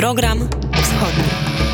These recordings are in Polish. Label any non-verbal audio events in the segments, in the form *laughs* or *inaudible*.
Program Wschodni.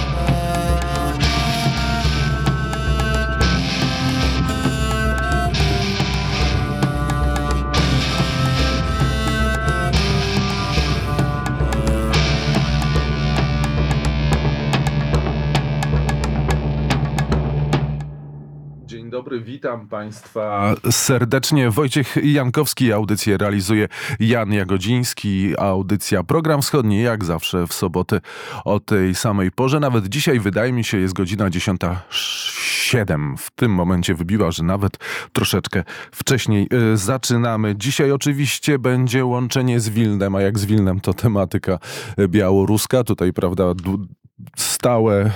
Witam Państwa serdecznie. Wojciech Jankowski, audycję realizuje Jan Jagodziński, audycja Program Wschodni, jak zawsze w sobotę o tej samej porze. Nawet dzisiaj, wydaje mi się, jest godzina 10.07. W tym momencie wybiła, że nawet troszeczkę wcześniej y, zaczynamy. Dzisiaj oczywiście będzie łączenie z Wilnem, a jak z Wilnem to tematyka białoruska. Tutaj, prawda, stałe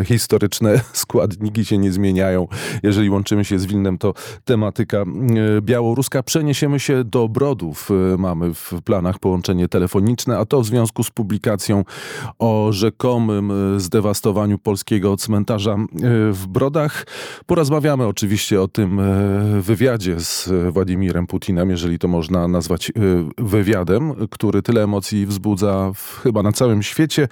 e, historyczne *laughs* składniki się nie zmieniają. Jeżeli łączymy się z Wilnem, to tematyka e, białoruska. Przeniesiemy się do Brodów. E, mamy w planach połączenie telefoniczne, a to w związku z publikacją o rzekomym e, zdewastowaniu polskiego cmentarza e, w Brodach. Porozmawiamy oczywiście o tym e, wywiadzie z Władimirem Putinem, jeżeli to można nazwać wywiadem, który tyle emocji wzbudza w, chyba na całym świecie.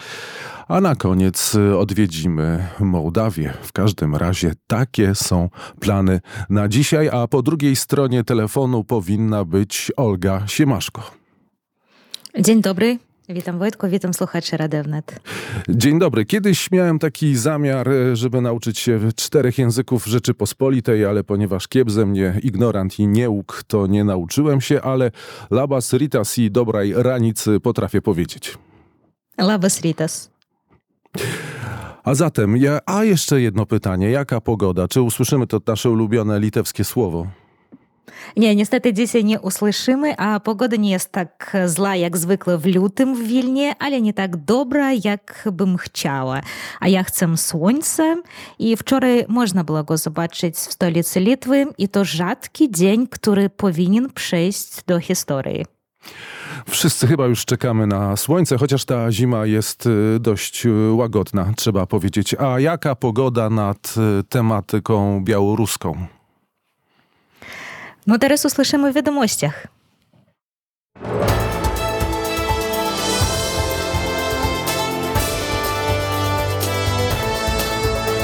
A na koniec y, odwiedzimy Mołdawię. W każdym razie takie są plany na dzisiaj, a po drugiej stronie telefonu powinna być Olga Siemaszko. Dzień dobry. Witam Wojtko, witam słuchaczy Radewnet. Dzień dobry. Kiedyś miałem taki zamiar, e, żeby nauczyć się czterech języków Rzeczypospolitej, ale ponieważ kiep ze mnie ignorant i nieuk, to nie nauczyłem się, ale labas, ritas i dobrej ranicy potrafię powiedzieć. Labas rytas. A zatem, ja, a jeszcze jedno pytanie. Jaka pogoda? Czy usłyszymy to nasze ulubione litewskie słowo? Nie, niestety dzisiaj nie usłyszymy, a pogoda nie jest tak zła jak zwykle w lutym w Wilnie, ale nie tak dobra, jak bym chciała. A ja chcę słońca i wczoraj można było go zobaczyć w stolicy Litwy i to rzadki dzień, który powinien przejść do historii. Wszyscy chyba już czekamy na słońce, chociaż ta zima jest y, dość y, łagodna, trzeba powiedzieć. A jaka pogoda nad y, tematyką białoruską? No teraz usłyszymy w wiadomościach.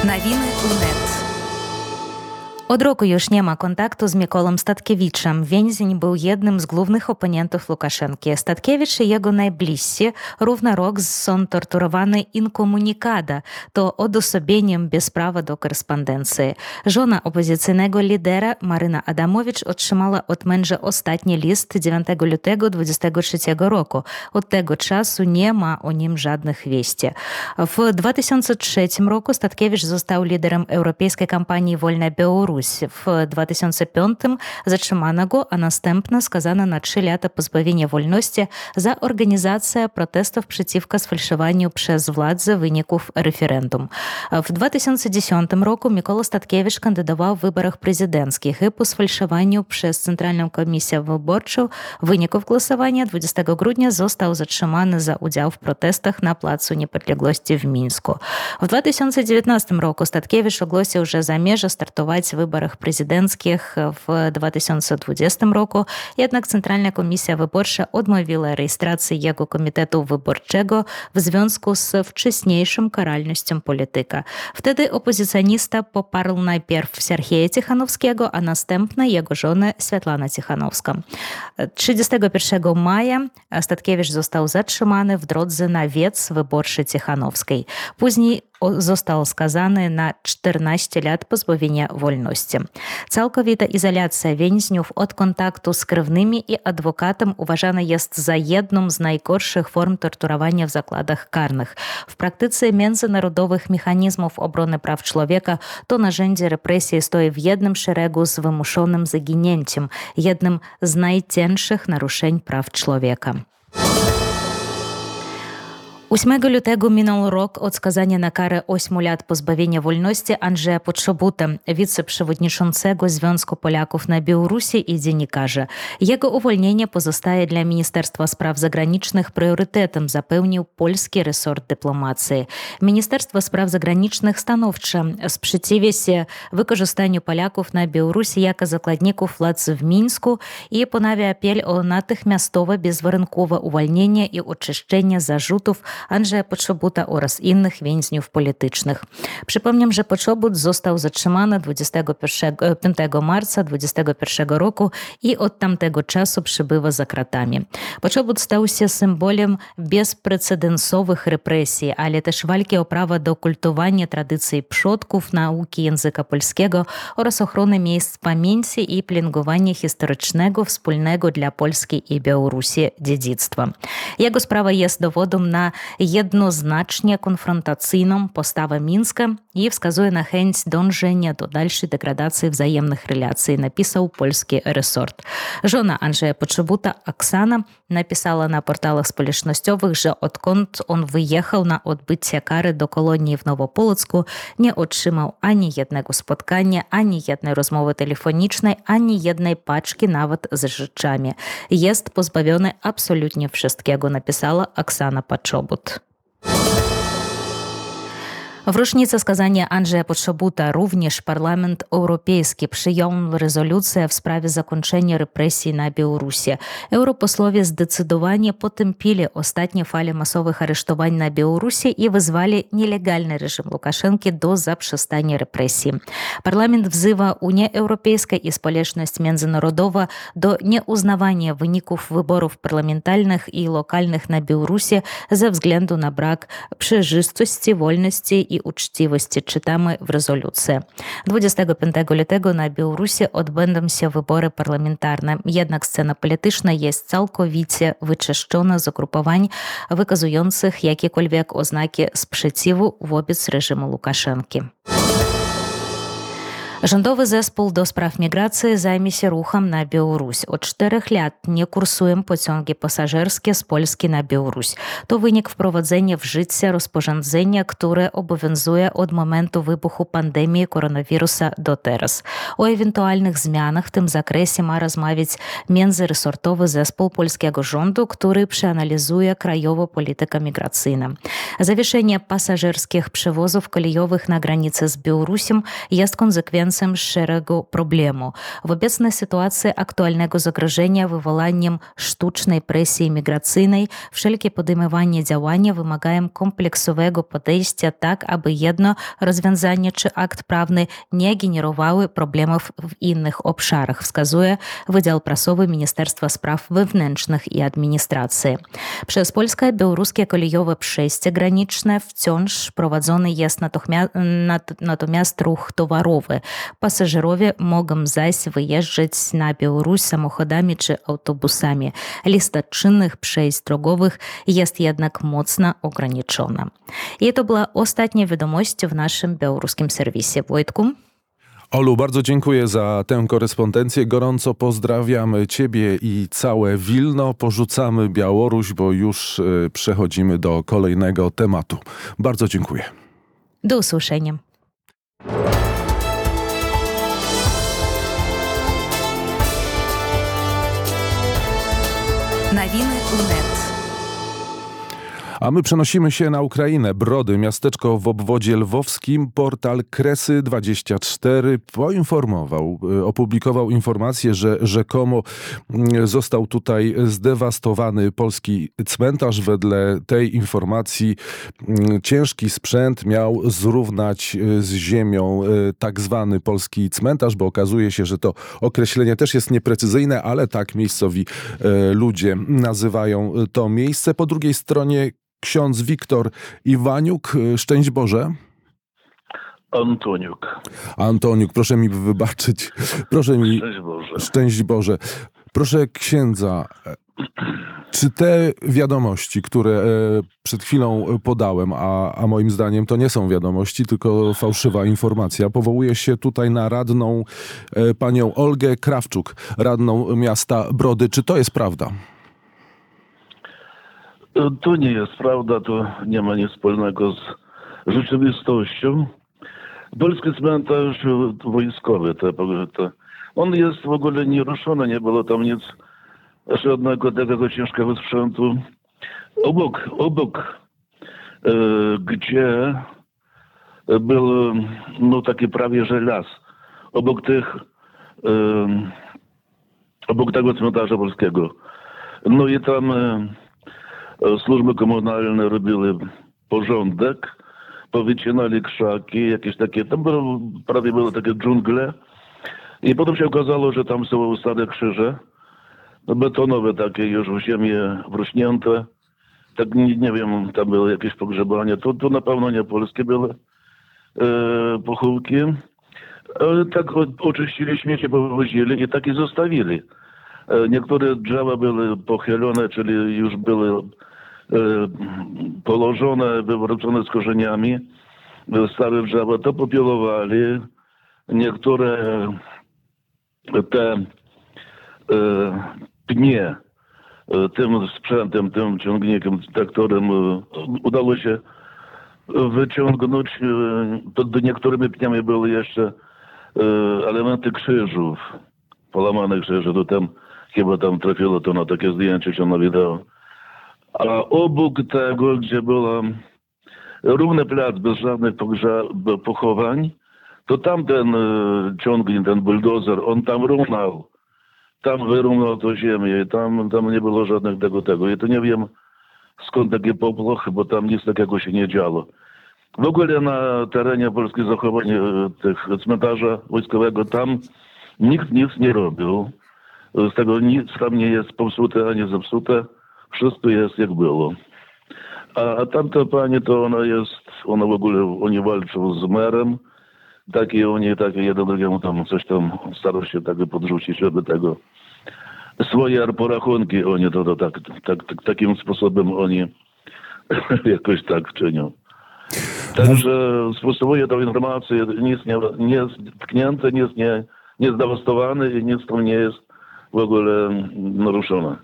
Nowiny UNET. Od roku już nie ma kontaktu z Mikolą Statkiewiczem. Więzień był jednym z głównych oponentów Łukaszenki. Statkiewicz i jego najbliżsi równo rok są torturowani inkomunikada, to odosobieniem bez prawa do korespondencji. Żona opozycyjnego lidera Maryna Adamowicz otrzymała od męża ostatni list 9 lutego 23 roku. Od tego czasu nie ma o nim żadnych wieści. W 2003 roku Statkiewicz został liderem europejskiej kampanii Wolna Białoruś. W 2005 zatrzymano go, a następnie skazano na 3 lata pozbawienia wolności za organizację protestów przeciwko sfalszowaniu przez władzę wyników referendum. W 2010 roku Mikola Statkiewicz kandydował w wyborach prezydenckich i po sfalszowaniu przez Centralną Komisję Wyborczą wyników głosowania 20 grudnia został zatrzymany za udział w protestach na Placu Niepodległości w Mińsku. W 2019 roku Statkiewicz ogłosił, że zamierza startować w wyborach prezydenckich w 2020 roku, jednak Centralna Komisja Wyborcza odmówiła rejestracji jego komitetu wyborczego w związku z wcześniejszą karalnością polityka. Wtedy opozycjonista poparł najpierw Serhieja Tichanowskiego, a następnie jego żonę Światlana Tichanowską. 31 maja Statkiewicz został zatrzymany w drodze na wiec wyborczy Tichanowskiej. Później został skazany na 14 lat pozbawienia wolności. Całkowita izolacja więźniów od kontaktu z krewnymi i adwokatem uważana jest za jedną z najgorszych form torturowania w zakładach karnych. W praktyce międzynarodowych mechanizmów obrony praw człowieka to narzędzie represji stoi w jednym szeregu z wymuszonym zaginięciem, jednym z najcięższych naruszeń praw człowieka. 8 lutego minął rok od skazania na karę 8 lat pozbawienia wolności Andrzeja Potrzebuta, wiceprzewodniczącego Związku Polaków na Białorusi i dziennikarza. Jego uwolnienie pozostaje dla Ministerstwa Spraw Zagranicznych priorytetem, zapewnił polski resort dyplomacji. Ministerstwo Spraw Zagranicznych stanowczo sprzeciwia się wykorzystaniu Polaków na Białorusi jako zakładników władzy w Mińsku i ponawia apel o natychmiastowe, bezwarunkowe uwolnienie i oczyszczenie zarzutów Andrzeja Poczobuta oraz innych więźniów politycznych. Przypomnę, że Poczobut został zatrzymany 25 marca 2021 roku i od tamtego czasu przebywa za kratami. Poczobut stał się symbolem bezprecedensowych represji, ale też walki o prawo do kultowania tradycji przodków, nauki języka polskiego oraz ochrony miejsc pamięci i pielęgnowania historycznego wspólnego dla Polski i Białorusi dziedzictwa. Jego sprawa jest dowodem na konfrontacyjną postawę Mińska i wskazuje na chęć dążenia do dalszej degradacji wzajemnych relacji, napisał polski resort. Żona Andrzeja Poczobuta, Oksana, napisała na portalach społecznościowych, że odkąd on wyjechał na odbycie kary do kolonii w Nowopolocku, nie otrzymał ani jednego spotkania, ani jednej rozmowy telefonicznej, ani jednej paczki nawet z rzeczami. Jest pozbawiony absolutnie wszystkiego, napisała Oksana Poczobut. W rocznicę skazania Andrzeja Potrzebuta również Parlament Europejski przyjął rezolucję w sprawie zakończenia represji na Białorusi. Europosłowie zdecydowanie potępili ostatnie fale masowych aresztowań na Białorusi i wezwali nielegalny reżim Łukaszenki do zaprzestania represji. Parlament wzywa Unię Europejską i społeczność międzynarodowa do nieuznawania wyników wyborów parlamentarnych i lokalnych na Białorusi ze względu na brak przejrzystości, wolności i w rezolucji. 25 lutego na Białorusi odbędą się wybory parlamentarne, jednak scena polityczna jest całkowicie wyczyszczona z ugrupowań wykazujących jakiekolwiek oznaki sprzeciwu wobec reżimu Łukaszenki. Rządowy zespół do spraw migracji zajmie się ruchem na Białoruś. Od czterech lat nie kursują pociągi pasażerskie z Polski na Białoruś. To wynik wprowadzenia w życie rozporządzenia, które obowiązuje od momentu wybuchu pandemii koronawirusa do teraz. O ewentualnych zmianach w tym zakresie ma rozmawiać międzyresortowy zespół polskiego rządu, który przeanalizuje krajową politykę migracyjną. Zawieszenie pasażerskich przewozów kolejowych na granicy z Białorusią jest konsekwencją szeregu problemu. W obecnej sytuacji aktualnego zagrożenia wywołaniem sztucznej presji migracyjnej wszelkie podejmowanie działania wymagają kompleksowego podejścia tak, aby jedno rozwiązanie czy akt prawny nie generowały problemów w innych obszarach, wskazuje Wydział Prasowy Ministerstwa Spraw Wewnętrznych i Administracji. Przez polsko-białoruskie kolejowe przejście graniczne wciąż prowadzony jest natomiast ruch towarowy. Pasażerowie mogą zaś wyjeżdżać na Białoruś samochodami czy autobusami. Lista czynnych przejść drogowych jest jednak mocno ograniczona. I to była ostatnia wiadomość w naszym białoruskim serwisie. Wojtku? Olu, bardzo dziękuję za tę korespondencję. Gorąco pozdrawiamy Ciebie i całe Wilno. Porzucamy Białoruś, bo już y, przechodzimy do kolejnego tematu. Bardzo dziękuję. Do usłyszenia. Новини A my przenosimy się na Ukrainę. Brody, miasteczko w obwodzie lwowskim. Portal Kresy24 poinformował, y, opublikował informację, że rzekomo mm, został tutaj zdewastowany polski cmentarz. Wedle tej informacji mm, ciężki sprzęt miał zrównać y, z ziemią y, tak zwany polski cmentarz, bo okazuje się, że to określenie też jest nieprecyzyjne, ale tak miejscowi ludzie nazywają to miejsce. Po drugiej stronie ksiądz Wiktor Iwaniuk. Szczęść Boże. Antoniuk. Antoniuk, proszę mi wybaczyć. Proszę mi. Szczęść Boże. Szczęść Boże. Proszę księdza, czy te wiadomości, które e, przed chwilą podałem, a, a moim zdaniem to nie są wiadomości, tylko fałszywa informacja, powołuje się tutaj na radną e, panią Olgę Krawczuk, radną miasta Brody. Czy to jest prawda? To nie jest prawda, to nie ma nic wspólnego z rzeczywistością. Polski cmentarz wojskowy, to, to, on jest w ogóle nieruszony, nie było tam nic, żadnego takiego ciężkiego sprzętu. Obok, obok e, gdzie był no taki prawie że las, obok tych, e, obok tego cmentarza polskiego. No i tam e, służby komunalne robiły porządek, powycinali krzaki, jakieś takie, tam było, prawie były takie dżungle. I potem się okazało, że tam są stare krzyże, no betonowe takie już w ziemię wrośnięte. Tak nie, nie wiem, tam były jakieś pogrzebania. To, to na pewno nie polskie były e, pochówki. E, tak oczyścili śmiecie, powywozili i tak i zostawili. E, niektóre drzewa były pochylone, czyli już były położone, wywrócone z korzeniami. Stare drzewa to popielowali. Niektóre te e, pnie e, tym sprzętem, tym ciągnikiem, traktorem udało się wyciągnąć. do niektórymi pniami były jeszcze elementy krzyżów, połamane krzyże. To tam chyba tam trafiło to na takie zdjęcie, czy na wideo. A obok tego, gdzie była równy plac bez żadnych pochowań, to tam ten e, ciągnik, ten buldozer, on tam równał. Tam wyrównał to ziemię i tam, tam nie było żadnych tego, tego. I to nie wiem skąd takie popłochy, bo tam nic takiego się nie działo. W ogóle na terenie polskiego zachowania e, tych cmentarza wojskowego tam nikt nic nie robił. Z tego nic tam nie jest popsute ani zepsute. Wszystko jest jak było. A, a tamta pani to ona jest, ona w ogóle, oni walczą z merem. Takie oni, takie jeden drugiemu tam coś tam starają się tak podrzucić, żeby tego swoje porachunki oni to, to tak, tak, tak, takim sposobem oni *laughs* jakoś tak czynią. Także spróbuję tą informację, nic nie, nie jest tknięte, nic nie, nie zdewastowane i nic tam nie jest w ogóle naruszone.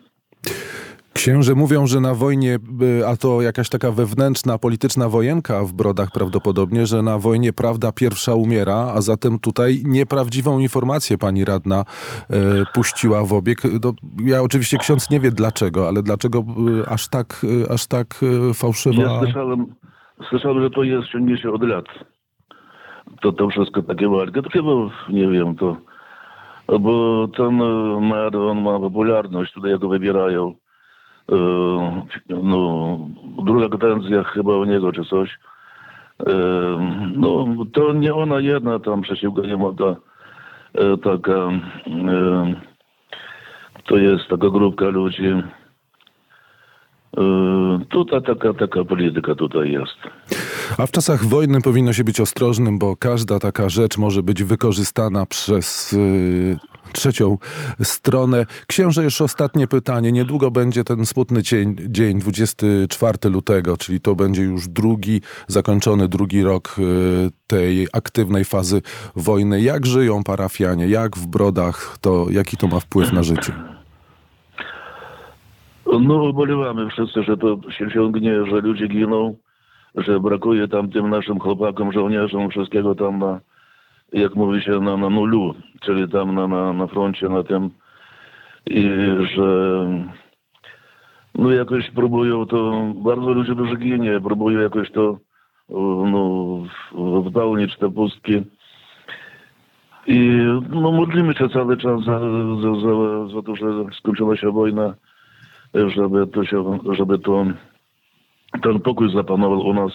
Księże mówią, że na wojnie, a to jakaś taka wewnętrzna, polityczna wojenka w Brodach prawdopodobnie, że na wojnie prawda pierwsza umiera, a zatem tutaj nieprawdziwą informację pani radna y, puściła w obieg. No, ja oczywiście ksiądz nie wie dlaczego, ale dlaczego y, aż tak, y, aż tak y, fałszywa... Ja słyszałem, słyszałem, że to jest ciągnie się od lat. To, to wszystko takie walki. To chyba, nie wiem, to... Bo ten e, mer, on ma popularność, tutaj jego wybierają. E, No, druga kadencja chyba u niego czy coś. E, No, to nie ona jedna tam przeciwko niemu ta e, taka... To jest taka grupka ludzi. Tutaj taka, taka polityka tutaj jest. A w czasach wojny powinno się być ostrożnym, bo każda taka rzecz może być wykorzystana przez trzecią stronę. Księże, jeszcze ostatnie pytanie. Niedługo będzie ten smutny dzień, dzień 24 lutego, czyli to będzie już drugi, zakończony drugi rok y, tej aktywnej fazy wojny. Jak żyją parafianie? Jak w Brodach? To, jaki to ma wpływ na życie? No, ubolewamy wszyscy, że to się ciągnie, że ludzie giną, że brakuje tam tym naszym chłopakom, żołnierzom wszystkiego tam na, jak mówi się, na, na nulu, czyli tam na, na, na froncie, na tym i że no jakoś próbują to, bardzo ludzie dużo ginie, próbują jakoś to no, wypełnić te pustki. I no, modlimy się cały czas za, za, za, za to, że skończyła się wojna, żeby to się, żeby to, ten pokój zapanował u nas.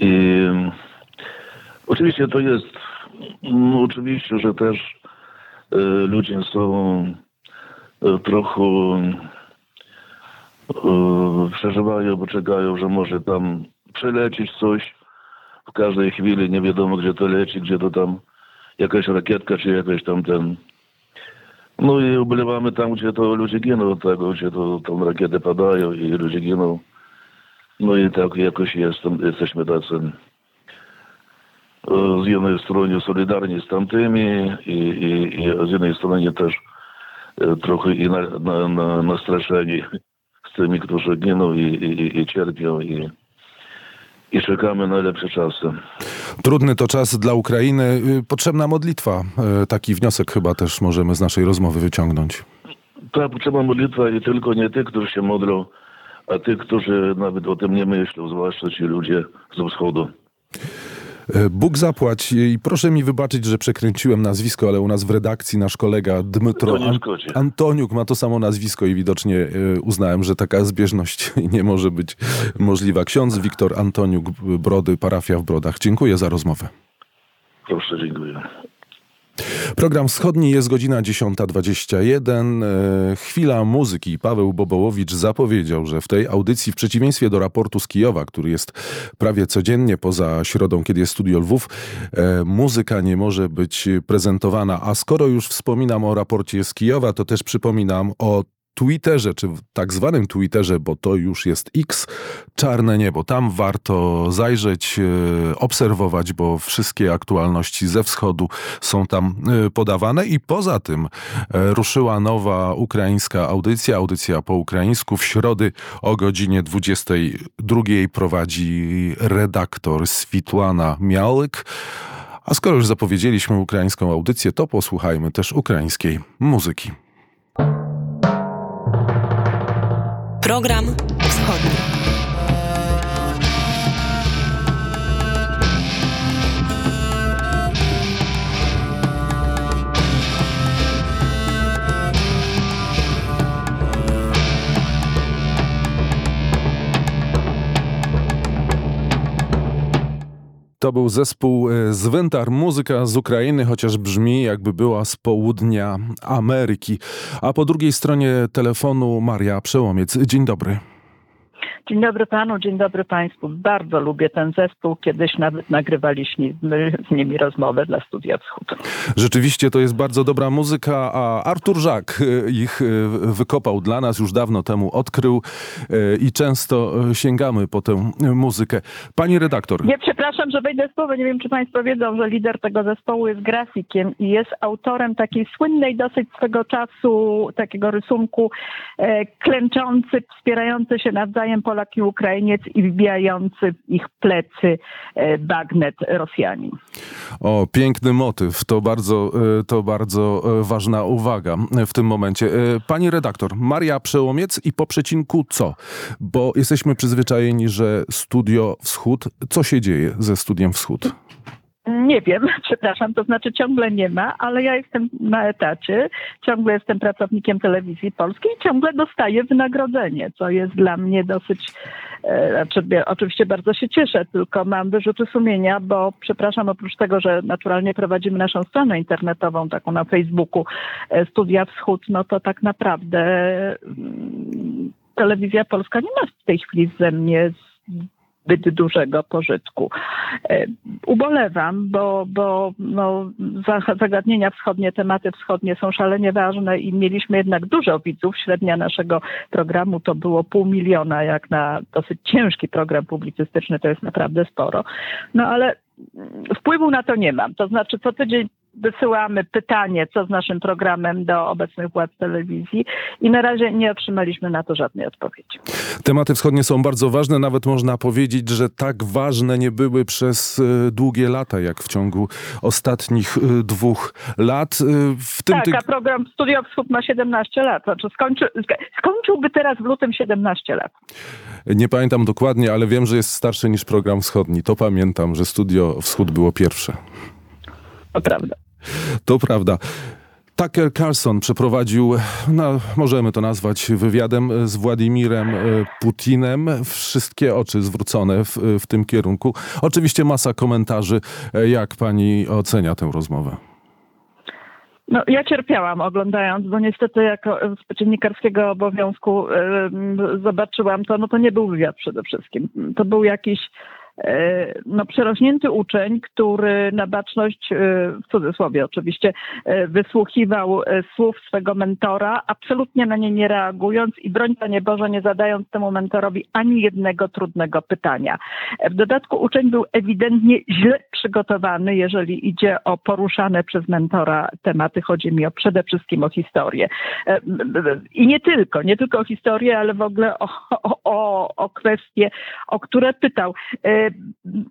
I oczywiście to jest, no, oczywiście, że też e, ludzie są e, trochę e, przeżywają, bo czekają, że może tam przelecieć coś w każdej chwili, nie wiadomo gdzie to leci, gdzie to tam jakaś rakietka, czy jakaś tam ten no i ubolewamy tam, gdzie to ludzie giną tego, gdzie to tam rakiety padają i ludzie giną. No i tak jakoś jestem, jesteśmy tacy z jednej strony solidarni z tamtymi i, i, i z jednej strony też e, trochę i na, na, na, nastraszeni z tymi, którzy giną i, i, i cierpią i, i czekamy na lepsze czasy. Trudny to czas dla Ukrainy. Y, Potrzebna modlitwa. Y, Taki wniosek chyba też możemy z naszej rozmowy wyciągnąć. Ta potrzeba modlitwa i tylko nie tych, którzy się modlą, a tych, którzy nawet o tym nie myślą, zwłaszcza ci ludzie z wschodu. E, Bóg zapłać i proszę mi wybaczyć, że przekręciłem nazwisko, ale u nas w redakcji nasz kolega Dmytro An-. Antoniuk ma to samo nazwisko i widocznie e, uznałem, że taka zbieżność *laughs* nie może być możliwa. Ksiądz Wiktor Antoniuk, Brody, parafia w Brodach. Dziękuję za rozmowę. Proszę, dziękuję. Program wschodni jest godzina 10.21. E, Chwila muzyki. Paweł Bobołowicz zapowiedział, że w tej audycji, w przeciwieństwie do raportu z Kijowa, który jest prawie codziennie poza środą, kiedy jest Studio Lwów, e, muzyka nie może być prezentowana. A skoro już wspominam o raporcie z Kijowa, to też przypominam o Twitterze, czy w tak zwanym Twitterze, bo to już jest X, czarne niebo. Tam warto zajrzeć, e, obserwować, bo wszystkie aktualności ze wschodu są tam e, podawane. I poza tym e, ruszyła nowa ukraińska audycja, audycja po ukraińsku. W środy o godzinie 22 prowadzi redaktor Switłana Miałek. A skoro już zapowiedzieliśmy ukraińską audycję, to posłuchajmy też ukraińskiej muzyki. Program wschodni. To był zespół e, Zwętar, muzyka z Ukrainy, chociaż brzmi jakby była z południa Ameryki. A po drugiej stronie telefonu Maria Przełomiec. Dzień dobry. Dzień dobry panu, dzień dobry państwu. Bardzo lubię ten zespół. Kiedyś nawet nagrywaliśmy z nimi rozmowę dla Studia Wschód. Rzeczywiście to jest bardzo dobra muzyka, a Artur Żak e, ich e, wykopał dla nas, już dawno temu odkrył e, i często sięgamy po tę muzykę. Pani redaktor, Nie, przepraszam, że wejdę słowo. Nie wiem, czy państwo wiedzą, że lider tego zespołu jest grafikiem i jest autorem takiej słynnej dosyć swego czasu takiego rysunku e, klęczący, wspierający się nawzajem Polak i Ukrainiec i wbijający w ich plecy e, bagnet Rosjanin. O, piękny motyw. To bardzo, e, to bardzo e, ważna uwaga w tym momencie. Pani redaktor, Maria Przełomiec i po przecinku co? Bo jesteśmy przyzwyczajeni, że Studio Wschód, co się dzieje ze Studiem Wschód? Nie wiem, *laughs* przepraszam, to znaczy ciągle nie ma, ale ja jestem na etacie, ciągle jestem pracownikiem telewizji polskiej i ciągle dostaję wynagrodzenie, co jest dla mnie dosyć, znaczy, oczywiście bardzo się cieszę, tylko mam wyrzuty sumienia, bo przepraszam, oprócz tego, że naturalnie prowadzimy naszą stronę internetową, taką na Facebooku, e, Studia Wschód, no to tak naprawdę mm, telewizja polska nie ma w tej chwili ze mnie zbyt dużego pożytku. E, Ubolewam, bo, bo no, za- zagadnienia wschodnie, tematy wschodnie są szalenie ważne i mieliśmy jednak dużo widzów. Średnia naszego programu to było pół miliona, jak na dosyć ciężki program publicystyczny, to jest naprawdę sporo. No ale mm, wpływu na to nie mam. To znaczy co tydzień wysyłamy pytanie, co z naszym programem do obecnych władz telewizji i na razie nie otrzymaliśmy na to żadnej odpowiedzi. Tematy wschodnie są bardzo ważne, nawet można powiedzieć, że tak ważne nie były przez e, długie lata, jak w ciągu ostatnich e, dwóch lat. E, W tym Tak, tyg- a program Studio Wschód ma 17 lat. Znaczy skończy, sk- skończyłby teraz w lutym 17 lat. Nie pamiętam dokładnie, ale wiem, że jest starszy niż program wschodni. To pamiętam, że Studio Wschód było pierwsze. To prawda. *laughs* To prawda. Tucker Carlson przeprowadził, no, możemy to nazwać wywiadem z Władimirem e, Putinem. Wszystkie oczy zwrócone w, w tym kierunku. Oczywiście masa komentarzy. E, Jak pani ocenia tę rozmowę? No, ja cierpiałam oglądając, bo niestety jako z dziennikarskiego obowiązku em, zobaczyłam to, no to nie był wywiad przede wszystkim. To był jakiś e, no, przerośnięty uczeń, który na baczność, e, w cudzysłowie oczywiście, e, wysłuchiwał e, słów swego mentora, absolutnie na nie nie reagując i broń Panie Boże, nie zadając temu mentorowi ani jednego trudnego pytania. E, W dodatku uczeń był ewidentnie źle przygotowany, jeżeli idzie o poruszane przez mentora tematy. Chodzi mi o przede wszystkim o historię. E, I nie tylko, nie tylko o historię, ale w ogóle o, o, o kwestie, o które pytał. E,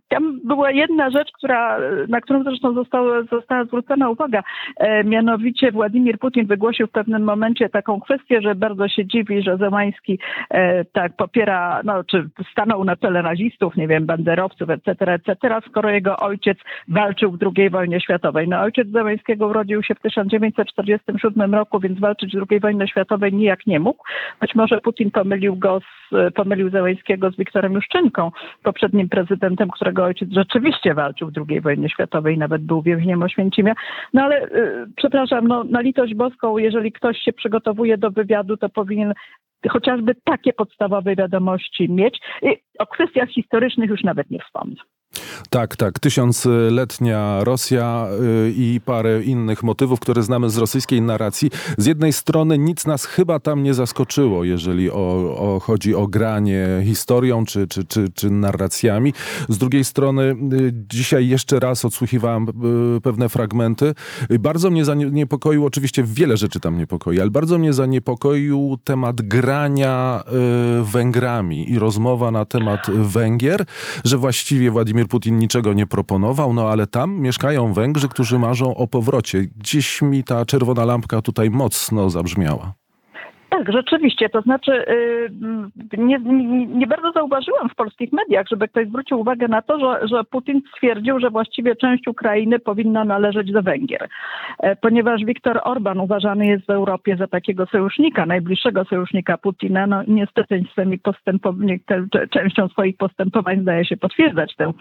Tam była jedna rzecz, która, na którą zresztą została, została zwrócona uwaga. E, Mianowicie Władimir Putin wygłosił w pewnym momencie taką kwestię, że bardzo się dziwi, że Zełański e, tak popiera, no, czy stanął na czele nazistów, nie wiem, banderowców, etc., etc., skoro jego ojciec walczył w II wojnie światowej. No, ojciec Zełańskiego urodził się w 1947 roku, więc walczyć w II wojnie światowej nijak nie mógł. Być może Putin pomylił go, z, pomylił Zełańskiego z Wiktorem Juszczynką, poprzednim prezydentem, którego ojciec rzeczywiście walczył w II wojnie światowej, nawet był więźniem Oświęcimia. No ale, y, przepraszam, no, na litość boską, jeżeli ktoś się przygotowuje do wywiadu, to powinien chociażby takie podstawowe wiadomości mieć. I o kwestiach historycznych już nawet nie wspomnę. Tak, tak. Tysiącletnia Rosja y, i parę innych motywów, które znamy z rosyjskiej narracji. Z jednej strony nic nas chyba tam nie zaskoczyło, jeżeli o, o chodzi o granie historią czy, czy, czy, czy narracjami. Z drugiej strony y, dzisiaj jeszcze raz odsłuchiwałem y, pewne fragmenty. Bardzo mnie zaniepokoił, oczywiście wiele rzeczy tam niepokoi, ale bardzo mnie zaniepokoił temat grania Węgrami i rozmowa na temat Węgier, że właściwie Władimir Putin niczego nie proponował, no ale tam mieszkają Węgrzy, którzy marzą o powrocie. Gdzieś mi ta czerwona lampka tutaj mocno zabrzmiała. Tak, rzeczywiście. To znaczy, yy, nie, nie, bardzo zauważyłam w polskich mediach, żeby ktoś zwrócił uwagę na to, że, że Putin stwierdził, że właściwie część Ukrainy powinna należeć do Węgier. E, Ponieważ Viktor Orban uważany jest w Europie za takiego sojusznika, najbliższego sojusznika Putina, no niestety swoimi częścią swoich postępowań zdaje się potwierdzać tę,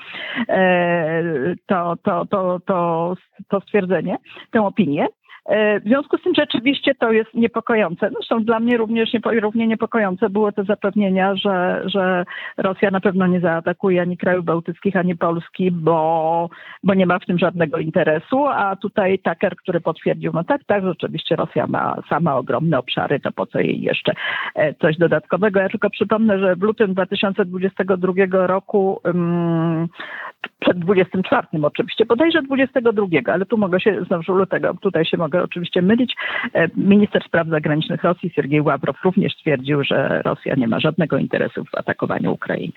e, to, to, to, to, to stwierdzenie, tę opinię. E, W związku z tym rzeczywiście to jest niepokojące. Zresztą dla mnie również niepo, równie niepokojące było te zapewnienia, że, że Rosja na pewno nie zaatakuje ani krajów bałtyckich, ani Polski, bo, bo nie ma w tym żadnego interesu. A tutaj Tucker, który potwierdził, no tak, tak, rzeczywiście Rosja ma sama ogromne obszary, to po co jej jeszcze e, coś dodatkowego. Ja tylko przypomnę, że w lutym 2022 roku um, przed 24 oczywiście, bodajże 22, ale tu mogę się, znowu lutego, tutaj się mogę oczywiście mylić. E, Minister spraw zagranicznych Rosji, Siergiej Ławrow, również stwierdził, że Rosja nie ma żadnego interesu w atakowaniu Ukrainy.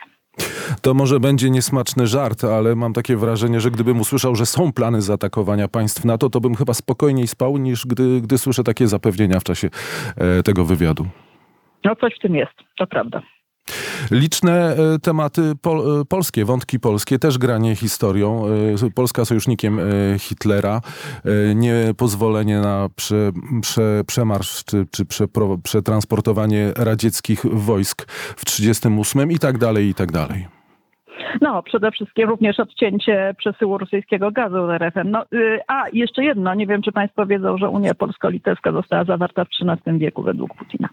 To może będzie niesmaczny żart, ale mam takie wrażenie, że gdybym usłyszał, że są plany zaatakowania państw NATO, to bym chyba spokojniej spał, niż gdy, gdy słyszę takie zapewnienia w czasie e, tego wywiadu. No coś w tym jest, to prawda. Liczne e, tematy pol, e, polskie, wątki polskie, też granie historią. E, Polska sojusznikiem Hitlera, niepozwolenie na prze, prze, przemarsz czy, czy przetransportowanie radzieckich wojsk w 1938 i tak dalej, i tak dalej. No, przede wszystkim również odcięcie przesyłu rosyjskiego gazu RFN. No, y, a, jeszcze jedno, nie wiem, czy Państwo wiedzą, że Unia Polsko-Litewska została zawarta w XIII wieku według Putina.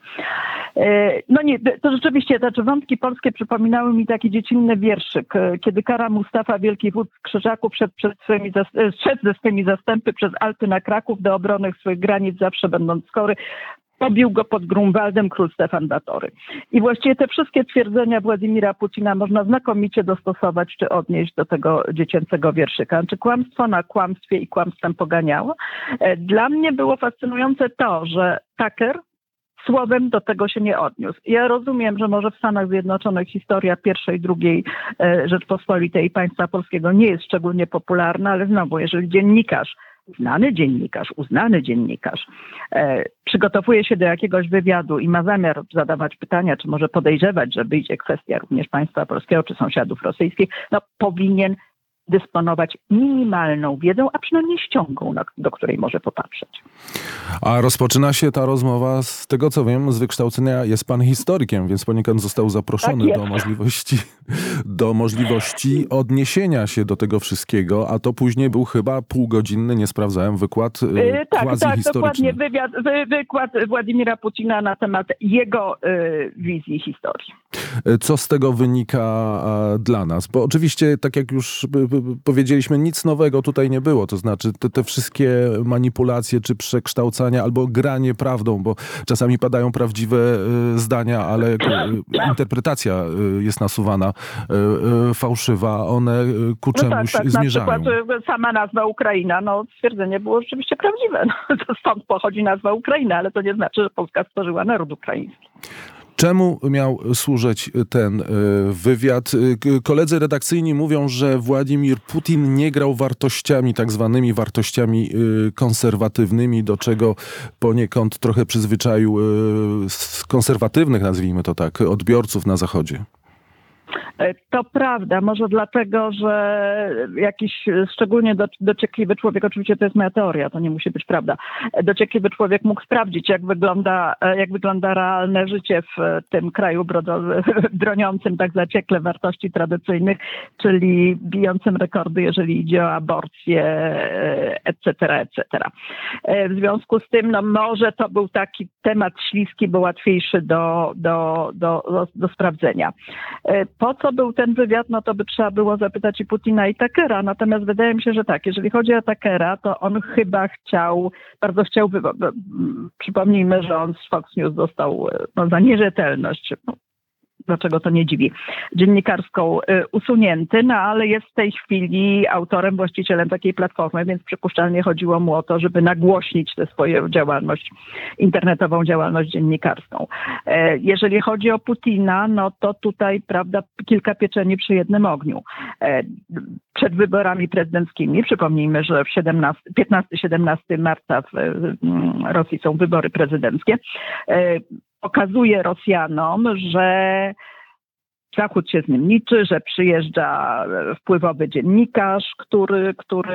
Y, No nie, to rzeczywiście, znaczy wątki polskie przypominały mi taki dziecinny wierszyk, y, kiedy Kara Mustafa, wielki wódz Krzyżaków, szedł, przed swymi, szedł ze swymi zastępy przez Alpy na Kraków do obrony swych granic, zawsze będąc skory. Pobił go pod Grunwaldem król Stefan Batory. I właściwie te wszystkie twierdzenia Władimira Putina można znakomicie dostosować czy odnieść do tego dziecięcego wierszyka. Czy kłamstwo na kłamstwie i kłamstwem poganiało? E, Dla mnie było fascynujące to, że Tucker słowem do tego się nie odniósł. Ja rozumiem, że może w Stanach Zjednoczonych historia pierwszej, drugiej e, Rzeczpospolitej i państwa polskiego nie jest szczególnie popularna, ale znowu, jeżeli dziennikarz znany dziennikarz, uznany dziennikarz, e, przygotowuje się do jakiegoś wywiadu i ma zamiar zadawać pytania, czy może podejrzewać, że wyjdzie kwestia również państwa polskiego czy sąsiadów rosyjskich, no powinien dysponować minimalną wiedzą, a przynajmniej ściągą, do której może popatrzeć. A rozpoczyna się ta rozmowa z tego, co wiem, z wykształcenia jest pan historykiem, więc poniekąd został zaproszony Tak do możliwości, do możliwości odniesienia się do tego wszystkiego, a to później był chyba półgodzinny, nie sprawdzałem, wykład Yy, yy, tak, tak, dokładnie. Wywiad, wy, wykład Władimira Putina na temat jego y, wizji historii. Co z tego wynika dla nas? Bo oczywiście, tak jak już b, b, powiedzieliśmy, nic nowego tutaj nie było. To znaczy te, te wszystkie manipulacje czy przekształcania albo granie prawdą, bo czasami padają prawdziwe y, zdania, ale y, interpretacja y, jest nasuwana y, y, fałszywa. One y, ku No tak, czemuś tak, na zmierzają. przykład y, sama nazwa Ukraina, no stwierdzenie było rzeczywiście prawdziwe. *laughs* No, to stąd pochodzi nazwa Ukraina, ale to nie znaczy, że Polska stworzyła naród ukraiński. Czemu miał służyć ten e, wywiad? E, koledzy redakcyjni mówią, że Władimir Putin nie grał wartościami, tak zwanymi wartościami e, konserwatywnymi, do czego poniekąd trochę przyzwyczaił konserwatywnych, nazwijmy to tak, odbiorców na Zachodzie. E, to prawda, może dlatego, że jakiś szczególnie do, dociekliwy człowiek, oczywiście to jest moja teoria, to nie musi być prawda, dociekliwy człowiek mógł sprawdzić, jak wygląda, e, jak wygląda realne życie w tym kraju *laughs* broniącym tak zaciekle wartości tradycyjnych, czyli bijącym rekordy, jeżeli idzie o aborcję, etc., etc. W związku z tym, no może to był taki temat śliski, bo łatwiejszy do, do, do, do, do sprawdzenia. E, po co był ten wywiad, no to by trzeba było zapytać i Putina i Takera. Natomiast wydaje mi się, że tak, jeżeli chodzi o Takera, to on chyba chciał, bardzo chciał, przypomnijmy, że on z Fox News dostał no, za nierzetelność, no, dlaczego to nie dziwi, dziennikarską y, usunięty, no ale jest w tej chwili autorem, właścicielem takiej platformy, więc przypuszczalnie chodziło mu o to, żeby nagłośnić tę swoją działalność, internetową działalność dziennikarską. E, jeżeli chodzi o Putina, no to tutaj, prawda, kilka pieczeni przy jednym ogniu. E, przed wyborami prezydenckimi, przypomnijmy, że w 15-17 marca w Rosji są wybory prezydenckie, e, pokazuje Rosjanom, że Zachód się z nim liczy, że przyjeżdża wpływowy dziennikarz, który, który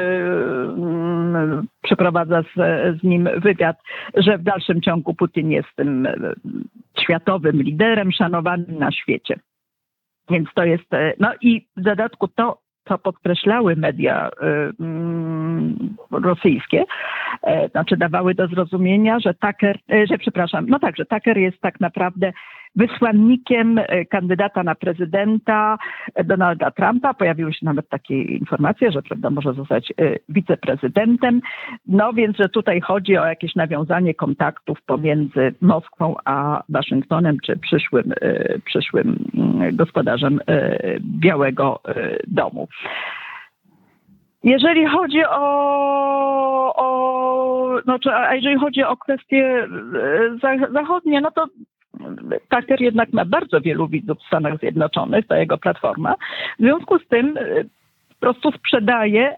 mm, przeprowadza z, z, nim wywiad, że w dalszym ciągu Putin jest tym światowym liderem, szanowanym na świecie. Więc to jest, no i w dodatku to, co podkreślały media y, mm, rosyjskie, e, znaczy dawały do zrozumienia, że Tucker, e, że przepraszam, no tak, że jest tak naprawdę wysłannikiem e, kandydata na prezydenta e, Donalda Trumpa. Pojawiły się nawet takie informacje, że prawda, może zostać e, wiceprezydentem. No więc, że tutaj chodzi o jakieś nawiązanie kontaktów pomiędzy Moskwą a Waszyngtonem, czy przyszłym, przyszłym mm, gospodarzem Białego Domu. Jeżeli chodzi o, o znaczy, a jeżeli chodzi o kwestie zachodnie, no to Tucker jednak ma bardzo wielu widzów w Stanach Zjednoczonych, ta jego platforma. W związku z tym e, po prostu sprzedaje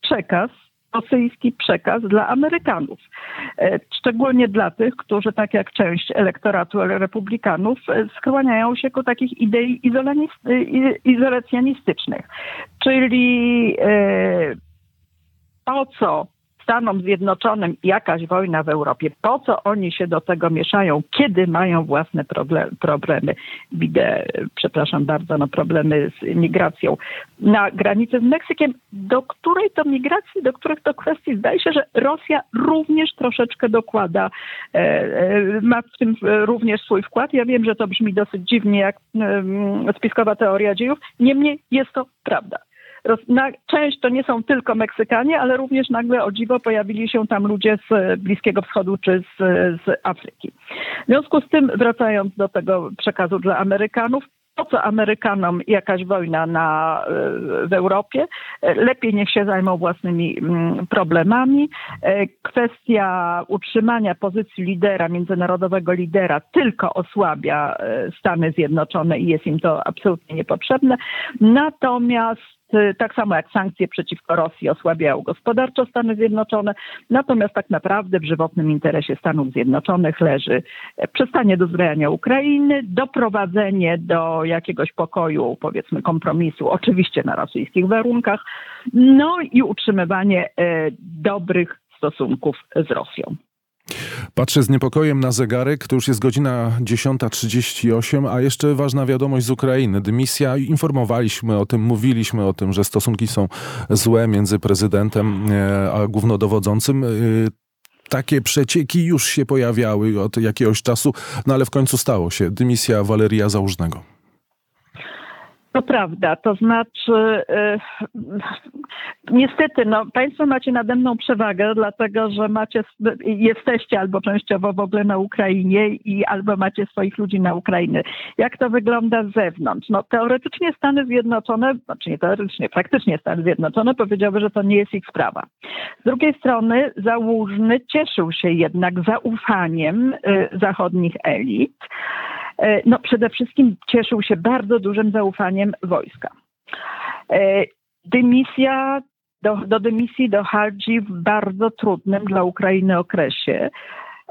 przekaz, rosyjski przekaz dla Amerykanów. E, szczególnie dla tych, którzy tak jak część elektoratu republikanów e, skłaniają się ku takich idei izolacjonistycznych. Czyli po co Stanom Zjednoczonym jakaś wojna w Europie, po co oni się do tego mieszają, kiedy mają własne problemy, widzę, przepraszam bardzo, no problemy z migracją. Na granicy z Meksykiem, do której to migracji, do których to kwestii? Zdaje się, że Rosja również troszeczkę dokłada, e, e, ma w tym również swój wkład. Ja wiem, że to brzmi dosyć dziwnie jak spiskowa teoria dziejów, niemniej jest to prawda na, część to nie są tylko Meksykanie, ale również nagle o dziwo pojawili się tam ludzie z Bliskiego Wschodu czy z, z Afryki. W związku z tym, wracając do tego przekazu dla Amerykanów, po co Amerykanom jakaś wojna na, w Europie? Lepiej niech się zajmą własnymi mm, problemami. Kwestia utrzymania pozycji lidera, międzynarodowego lidera, tylko osłabia e, Stany Zjednoczone i jest im to absolutnie niepotrzebne. Natomiast tak samo jak sankcje przeciwko Rosji osłabiają gospodarczo Stany Zjednoczone, natomiast tak naprawdę w żywotnym interesie Stanów Zjednoczonych leży przestanie dozbrajania Ukrainy, doprowadzenie do jakiegoś pokoju, powiedzmy kompromisu, oczywiście na rosyjskich warunkach, no i utrzymywanie e, dobrych stosunków z Rosją. Patrzę z niepokojem na zegarek, to już jest godzina 10.38, a jeszcze ważna wiadomość z Ukrainy. Dymisja, informowaliśmy o tym, mówiliśmy o tym, że stosunki są złe między prezydentem e, a głównodowodzącym. E, takie przecieki już się pojawiały od jakiegoś czasu, no ale w końcu stało się. Dymisja Waleria Załużnego. To prawda, to znaczy e, niestety, no, Państwo macie nade mną przewagę, dlatego że macie, jesteście albo częściowo w ogóle na Ukrainie i albo macie swoich ludzi na Ukrainie. Jak to wygląda z zewnątrz? No teoretycznie Stany Zjednoczone, znaczy nie teoretycznie, praktycznie Stany Zjednoczone powiedziały, że to nie jest ich sprawa. Z drugiej strony Załóżny cieszył się jednak zaufaniem y, zachodnich elit. E, No przede wszystkim cieszył się bardzo dużym zaufaniem wojska. E, Dymisja, do, do dymisji dochodzi w bardzo trudnym dla Ukrainy okresie.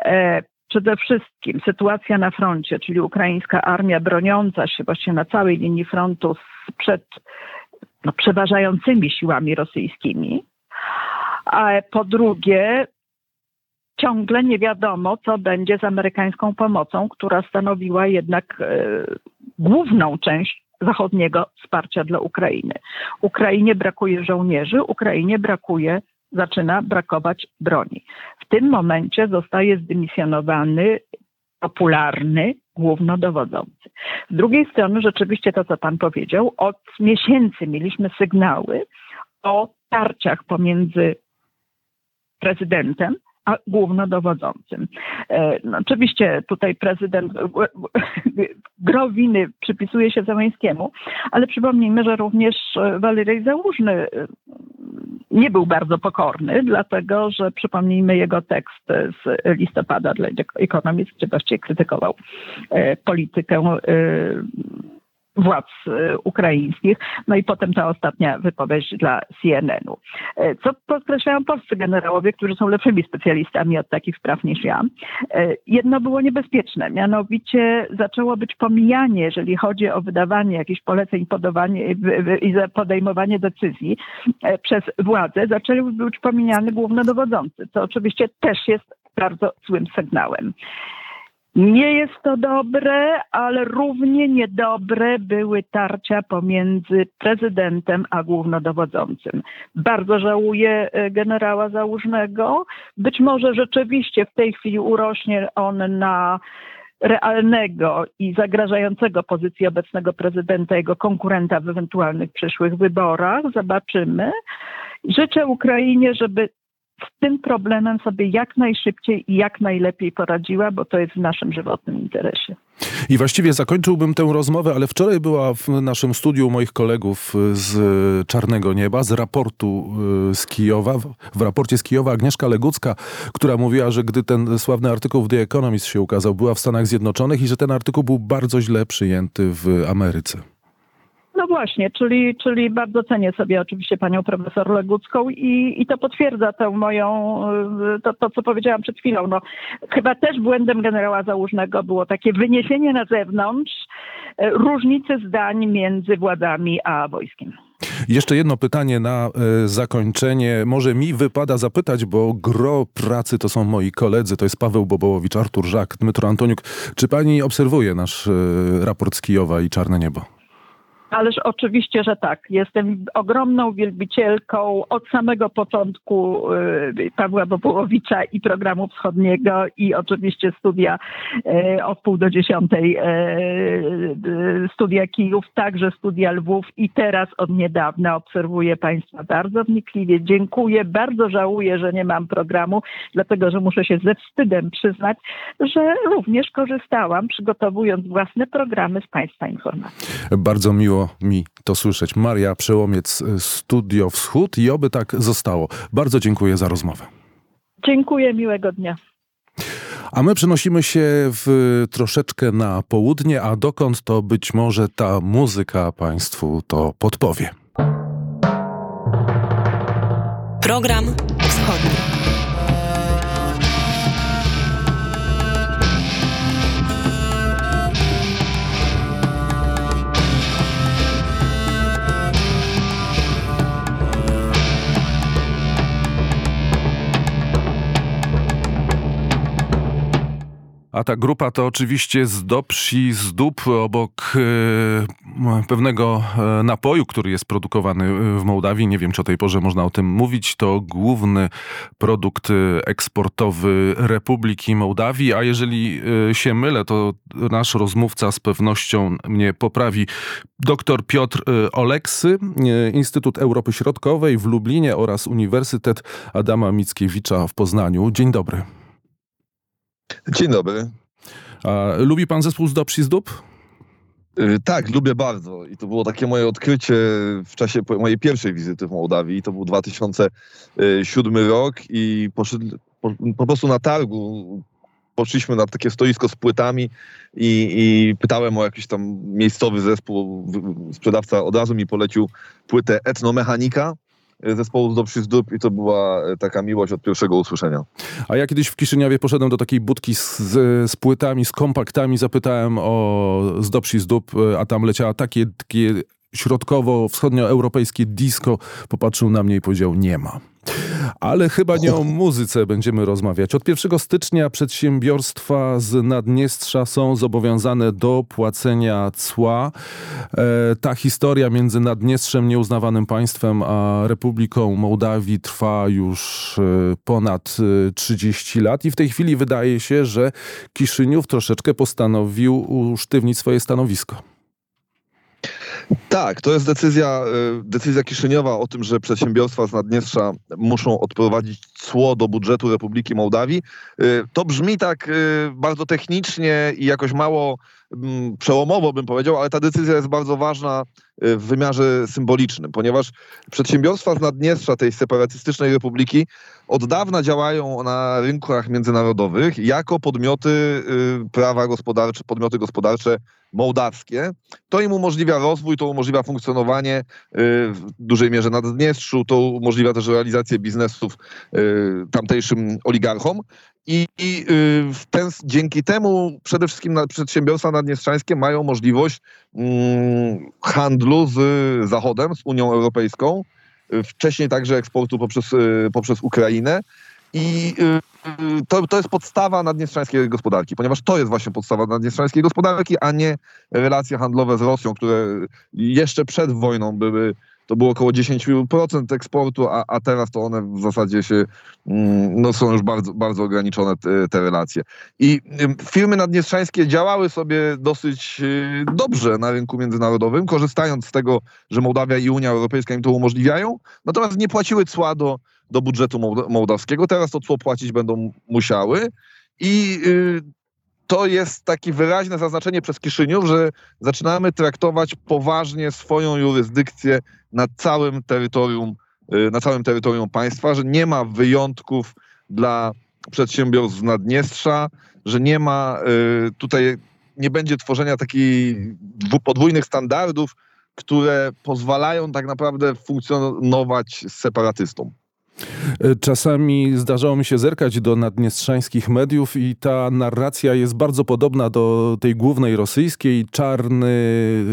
E, Przede wszystkim sytuacja na froncie, czyli ukraińska armia broniąca się właściwie na całej linii frontu przed no, przeważającymi siłami rosyjskimi. A po drugie, ciągle nie wiadomo, co będzie z amerykańską pomocą, która stanowiła jednak e, główną część zachodniego wsparcia dla Ukrainy. Ukrainie brakuje żołnierzy, Ukrainie brakuje, zaczyna brakować broni. W tym momencie zostaje zdymisjonowany popularny głównodowodzący. Z drugiej strony, rzeczywiście to, co pan powiedział, od miesięcy mieliśmy sygnały o tarciach pomiędzy prezydentem a głównodowodzącym. E, No, oczywiście tutaj prezydent gro winy przypisuje się Załęskiemu, ale przypomnijmy, że również e, Walery Załużny e, nie był bardzo pokorny, dlatego że przypomnijmy jego tekst z listopada dla Economist, gdzie właściwie krytykował politykę władz e, ukraińskich. No i potem ta ostatnia wypowiedź dla CNN-u. E, Co podkreślają polscy generałowie, którzy są lepszymi specjalistami od takich spraw niż ja. E, Jedno było niebezpieczne, mianowicie zaczęło być pomijanie, jeżeli chodzi o wydawanie jakichś poleceń i podejmowanie decyzji przez władze, zaczęły być pomijany głównodowodzący, co oczywiście też jest bardzo złym sygnałem. Nie jest to dobre, ale równie niedobre były tarcia pomiędzy prezydentem a głównodowodzącym. Bardzo żałuję e, generała Załużnego. Być może rzeczywiście w tej chwili urośnie on na realnego i zagrażającego pozycji obecnego prezydenta, jego konkurenta w ewentualnych przyszłych wyborach. Zobaczymy. Życzę Ukrainie, żeby z tym problemem sobie jak najszybciej i jak najlepiej poradziła, bo to jest w naszym żywotnym interesie. I właściwie zakończyłbym tę rozmowę, ale wczoraj była w naszym studiu moich kolegów z Czarnego Nieba, z raportu y, z Kijowa, w raporcie z Kijowa Agnieszka Legucka, która mówiła, że gdy ten sławny artykuł w The Economist się ukazał, była w Stanach Zjednoczonych i że ten artykuł był bardzo źle przyjęty w Ameryce. No właśnie, czyli, czyli bardzo cenię sobie oczywiście panią profesor Legucką i, i to potwierdza tę moją, y, to, to co powiedziałam przed chwilą. No, chyba też błędem generała Załużnego było takie wyniesienie na zewnątrz y, różnicy zdań między władzami a wojskiem. Jeszcze jedno pytanie na e, zakończenie. Może mi wypada zapytać, bo gro pracy to są moi koledzy, to jest Paweł Bobołowicz, Artur Żak, Dmytro Antoniuk. Czy pani obserwuje nasz raport z Kijowa i Czarne Niebo? Ależ oczywiście, że tak. Jestem ogromną wielbicielką od samego początku y, Pawła Bobułowicza i programu wschodniego i oczywiście studia y, od pół do dziesiątej y, studia Kijów, także studia Lwów i teraz od niedawna obserwuję Państwa bardzo wnikliwie. Dziękuję. Bardzo żałuję, że nie mam programu, dlatego że muszę się ze wstydem przyznać, że również korzystałam przygotowując własne programy z Państwa informacji. Bardzo miło mi to słyszeć. Maria Przełomiec, e, Studio Wschód i oby tak zostało. Bardzo dziękuję za rozmowę. Dziękuję, miłego dnia. A my przenosimy się w troszeczkę na południe, a dokąd to być może ta muzyka Państwu to podpowie. Program wschodni. A ta grupa to oczywiście z Dobrzy z obok e, pewnego e, napoju, który jest produkowany e, w Mołdawii. Nie wiem, czy o tej porze można o tym mówić. To główny produkt e, eksportowy Republiki Mołdawii, a jeżeli się mylę, to nasz rozmówca z pewnością mnie poprawi. Dr Piotr Oleksy, Instytut Europy Środkowej w Lublinie oraz Uniwersytet Adama Mickiewicza w Poznaniu. Dzień dobry. Dzień dobry. A lubi pan zespół z Dobrzy z Dób? Y, Tak, lubię bardzo. I to było takie moje odkrycie w czasie mojej pierwszej wizyty w Mołdawii. To był 2007 rok i poszedł, po, po prostu na targu poszliśmy na takie stoisko z płytami i, i pytałem o jakiś tam miejscowy zespół. Sprzedawca od razu mi polecił płytę Etnomechanika zespołu z Dobrzy z Dup i to była e, taka miłość od pierwszego usłyszenia. A ja kiedyś w Kiszyniowie poszedłem do takiej budki z, z, z płytami, z kompaktami, zapytałem o Zdobsi z dup, e, a tam leciała takie, takie środkowo-wschodnioeuropejskie disco. Popatrzył na mnie i powiedział, nie ma. Ale chyba nie o muzyce będziemy rozmawiać. Od 1 stycznia przedsiębiorstwa z Naddniestrza są zobowiązane do płacenia cła. E, ta historia między Naddniestrzem, nieuznawanym państwem, a Republiką Mołdawii trwa już e, ponad e, 30 lat i w tej chwili wydaje się, że Kiszyniów troszeczkę postanowił usztywnić swoje stanowisko. Tak, to jest decyzja, y, decyzja Kiszyniowa o tym, że przedsiębiorstwa z Naddniestrza muszą odprowadzić cło do budżetu Republiki Mołdawii. Y, To brzmi tak y, bardzo technicznie i jakoś mało przełomowo bym powiedział, ale ta decyzja jest bardzo ważna y, w wymiarze symbolicznym, ponieważ przedsiębiorstwa z Naddniestrza, tej separatystycznej republiki, od dawna działają na rynkach międzynarodowych jako podmioty y, prawa gospodarcze, podmioty gospodarcze mołdawskie. To im umożliwia rozwój, to umożliwia funkcjonowanie y, w dużej mierze na Naddniestrzu, to umożliwia też realizację biznesów tamtejszym oligarchom. I, i y, w ten, dzięki temu przede wszystkim przedsiębiorstwa naddniestrzańskie mają możliwość mm, handlu z Zachodem, z Unią Europejską, y, wcześniej także eksportu poprzez, y, poprzez Ukrainę. I to, to jest podstawa naddniestrzańskiej gospodarki, ponieważ to jest właśnie podstawa naddniestrzańskiej gospodarki, a nie relacje handlowe z Rosją, które jeszcze przed wojną były, to było około 10% eksportu, a, a teraz to one w zasadzie się, mm, no są już bardzo, bardzo ograniczone te, te relacje. I firmy naddniestrzańskie działały sobie dosyć y, dobrze na rynku międzynarodowym, korzystając z tego, że Mołdawia i Unia Europejska im to umożliwiają, natomiast nie płaciły cła do, do budżetu mołd- mołdawskiego. Teraz to cło płacić będą musiały i y, to jest takie wyraźne zaznaczenie przez Kiszyniów, że zaczynamy traktować poważnie swoją jurysdykcję na całym terytorium, y, na całym terytorium państwa, że nie ma wyjątków dla przedsiębiorstw z Naddniestrza, że nie ma y, tutaj, nie będzie tworzenia takich podwójnych standardów, które pozwalają tak naprawdę funkcjonować z separatystą. E, Czasami zdarzało mi się zerkać do naddniestrzańskich mediów i ta narracja jest bardzo podobna do tej głównej rosyjskiej. Czarny,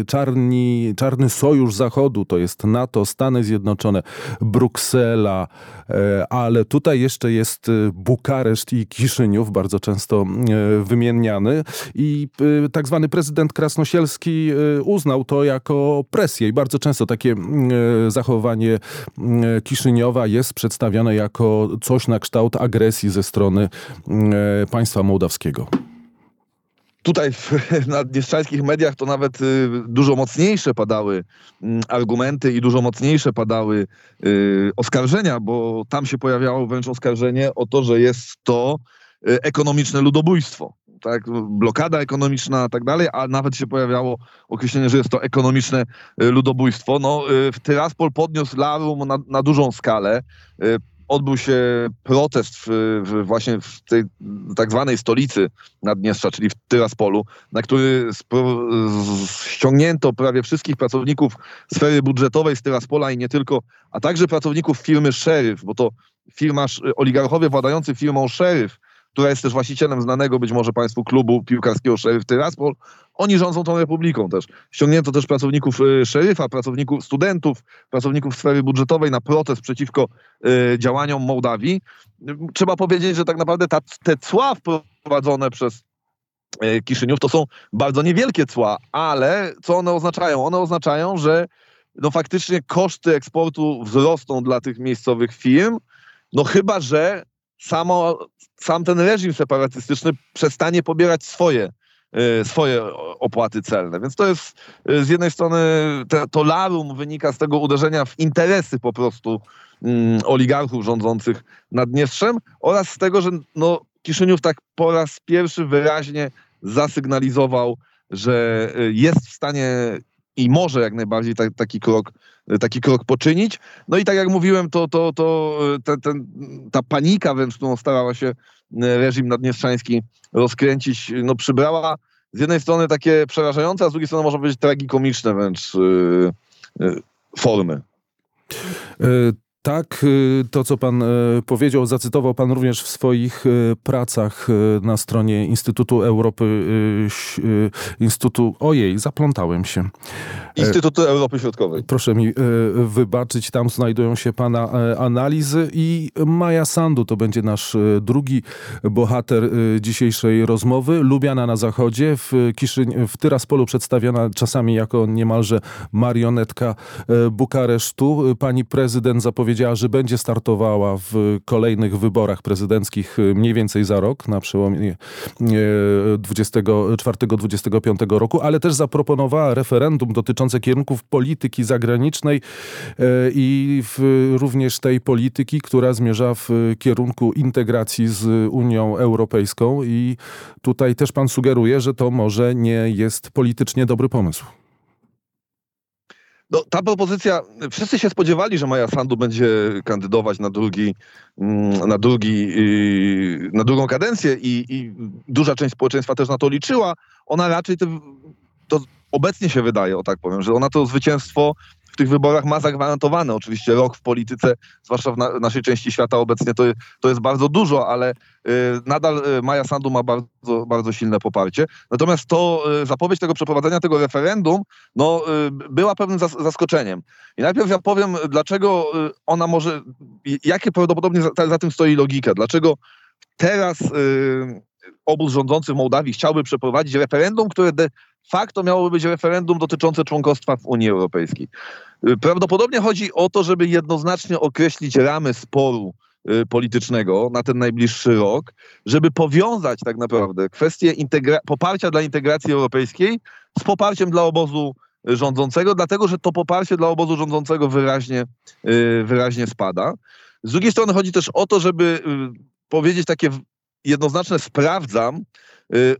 czarni, czarny sojusz Zachodu to jest NATO, Stany Zjednoczone, Bruksela, e, ale tutaj jeszcze jest e, Bukareszt i Kiszyniów, bardzo często wymieniany. I tak zwany prezydent Krasnosielski uznał to jako presję i bardzo często takie zachowanie Kiszyniowa jest przedstawiane jako coś na kształt agresji ze strony mm, e, państwa mołdawskiego. tutaj w *laughs* naddniestrzańskich mediach to nawet y, dużo mocniejsze padały mm, argumenty i dużo mocniejsze padały y, oskarżenia, bo tam się pojawiało wręcz oskarżenie o to, że jest to y, ekonomiczne ludobójstwo. Tak, blokada ekonomiczna i tak dalej, a nawet się pojawiało określenie, że jest to ekonomiczne y, ludobójstwo. No, y, Tyraspol podniósł larum na, na dużą skalę. Y, Odbył się protest w, w właśnie w tej tak zwanej stolicy Naddniestrza, czyli w Tyraspolu, na który spro, ściągnięto prawie wszystkich pracowników sfery budżetowej z Tyraspola i nie tylko, a także pracowników firmy Sheriff, bo to firma, oligarchowie władający firmą Sheriff, która jest też właścicielem znanego być może Państwu klubu piłkarskiego Sheriff Tyraspol, oni rządzą tą republiką też. Ściągnięto też pracowników y, szeryfa, pracowników, studentów, pracowników sfery budżetowej na protest przeciwko y, działaniom Mołdawii. Trzeba powiedzieć, że tak naprawdę ta, te cła wprowadzone przez y, Kiszyniów to są bardzo niewielkie cła, ale co one oznaczają? One oznaczają, że no faktycznie koszty eksportu wzrosną dla tych miejscowych firm, no chyba, że samo, sam ten reżim separatystyczny przestanie pobierać swoje, y, swoje opłaty celne. Więc to jest y, z jednej strony to larum wynika z tego uderzenia w interesy po prostu mm, oligarchów rządzących Naddniestrzem oraz z tego, że no, Kiszyniów tak po raz pierwszy wyraźnie zasygnalizował, że y, jest w stanie i może jak najbardziej ta, taki, krok, taki krok poczynić. No i tak jak mówiłem, to, to, to ten, ten, ta panika wręcz, którą starała się reżim naddniestrzański rozkręcić, no przybrała z jednej strony takie przerażające, a z drugiej strony może być tragikomiczne wręcz yy, yy, formy. Tak, y, to co pan y, powiedział, zacytował pan również w swoich y, pracach na stronie Instytutu Europy, Instytutu, ojej, zaplątałem się. Instytutu Europy Środkowej. Proszę mi wybaczyć, tam znajdują się pana analizy i Maja Sandu to będzie nasz drugi bohater dzisiejszej rozmowy. Lubiana na zachodzie, w, Kiszyń, w Tyraspolu przedstawiona czasami jako niemalże marionetka Bukaresztu. Pani prezydent zapowiedziała powiedziała, że będzie startowała w kolejnych wyborach prezydenckich y, mniej więcej za rok, na przełomie 24-25 roku, ale też zaproponowała referendum dotyczące kierunków polityki zagranicznej y, i również tej polityki, która zmierza w kierunku integracji z Unią Europejską i tutaj też pan sugeruje, że to może nie jest politycznie dobry pomysł. No, ta propozycja, wszyscy się spodziewali, że Maja Sandu będzie kandydować na drugi, mm, na drugi, y, na drugą kadencję i, i duża część społeczeństwa też na to liczyła. Ona raczej to, to obecnie się wydaje, o tak powiem, że ona to zwycięstwo w tych wyborach ma zagwarantowane. Oczywiście rok w polityce, zwłaszcza w na, naszej części świata obecnie, to, to jest bardzo dużo, ale y, nadal y, Maja Sandu ma bardzo, bardzo silne poparcie. Natomiast to y, zapowiedź tego przeprowadzenia tego referendum no, y, była pewnym zas zaskoczeniem. I najpierw ja powiem, dlaczego y, ona może, jakie prawdopodobnie za, za tym stoi logika, dlaczego teraz y, obóz rządzący w Mołdawii chciałby przeprowadzić referendum, które de facto miałoby być referendum dotyczące członkostwa w Unii Europejskiej. Y, prawdopodobnie chodzi o to, żeby jednoznacznie określić ramy sporu y, politycznego na ten najbliższy rok, żeby powiązać tak naprawdę kwestię poparcia dla integracji europejskiej z poparciem dla obozu rządzącego, dlatego że to poparcie dla obozu rządzącego wyraźnie, y, wyraźnie spada. Z drugiej strony chodzi też o to, żeby powiedzieć takie jednoznaczne sprawdzam,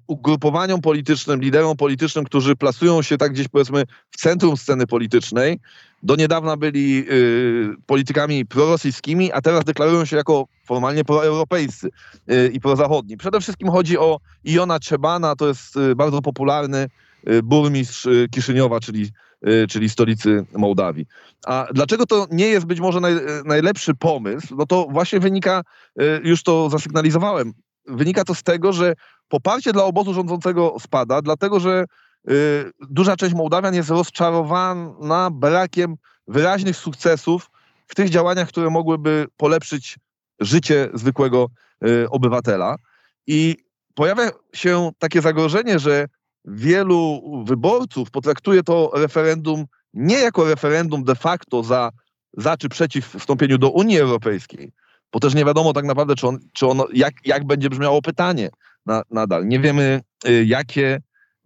ugrupowaniom politycznym, liderom politycznym, którzy plasują się tak gdzieś powiedzmy w centrum sceny politycznej. Do niedawna byli y, politykami prorosyjskimi, a teraz deklarują się jako formalnie proeuropejscy y, i prozachodni. Przede wszystkim chodzi o Iona Czebana, to jest y, bardzo popularny y, burmistrz y, Kiszyniowa, czyli, czyli stolicy Mołdawii. A dlaczego to nie jest być może naj, najlepszy pomysł? No to właśnie wynika, już to zasygnalizowałem, wynika to z tego, że poparcie dla obozu rządzącego spada, dlatego że y, duża część Mołdawian jest rozczarowana brakiem wyraźnych sukcesów w tych działaniach, które mogłyby polepszyć życie zwykłego y, obywatela. I pojawia się takie zagrożenie, że wielu wyborców potraktuje to referendum nie jako referendum de facto za, za czy przeciw wstąpieniu do Unii Europejskiej, bo też nie wiadomo tak naprawdę, czy, on, czy ono, jak, jak będzie brzmiało pytanie na, nadal. Nie wiemy, y, jakie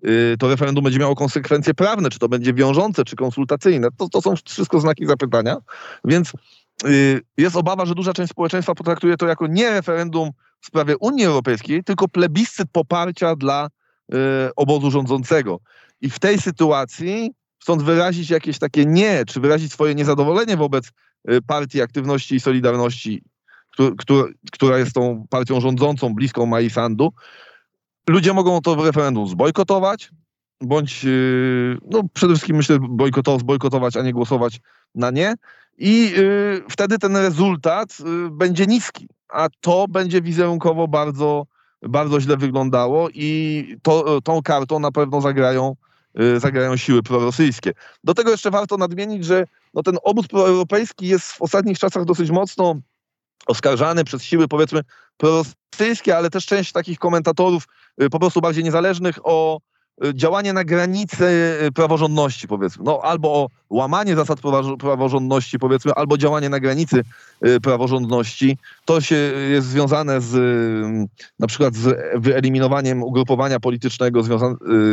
y, to referendum będzie miało konsekwencje prawne, czy to będzie wiążące, czy konsultacyjne. To, to są wszystko znaki zapytania, więc y, jest obawa, że duża część społeczeństwa potraktuje to jako nie referendum w sprawie Unii Europejskiej, tylko plebiscyt poparcia dla obozu rządzącego. I w tej sytuacji chcąc wyrazić jakieś takie nie, czy wyrazić swoje niezadowolenie wobec partii aktywności i Solidarności która jest tą partią rządzącą, bliską Mai Sandu, ludzie mogą to referendum zbojkotować, bądź yy, no przede wszystkim myślę bojkotować, zbojkotować, a nie głosować na nie. I yy, wtedy ten rezultat yy, będzie niski, a to będzie wizerunkowo bardzo, bardzo źle wyglądało i to, tą kartą na pewno zagrają, zagrają siły prorosyjskie. Do tego jeszcze warto nadmienić, że no, ten obóz proeuropejski jest w ostatnich czasach dosyć mocno oskarżany przez siły powiedzmy prorosyjskie, ale też część takich komentatorów y, po prostu bardziej niezależnych o y, działanie na granicy y, praworządności, powiedzmy. No, albo o łamanie zasad praworządności, powiedzmy, albo działanie na granicy praworządności. To się jest związane z na przykład z wyeliminowaniem ugrupowania politycznego,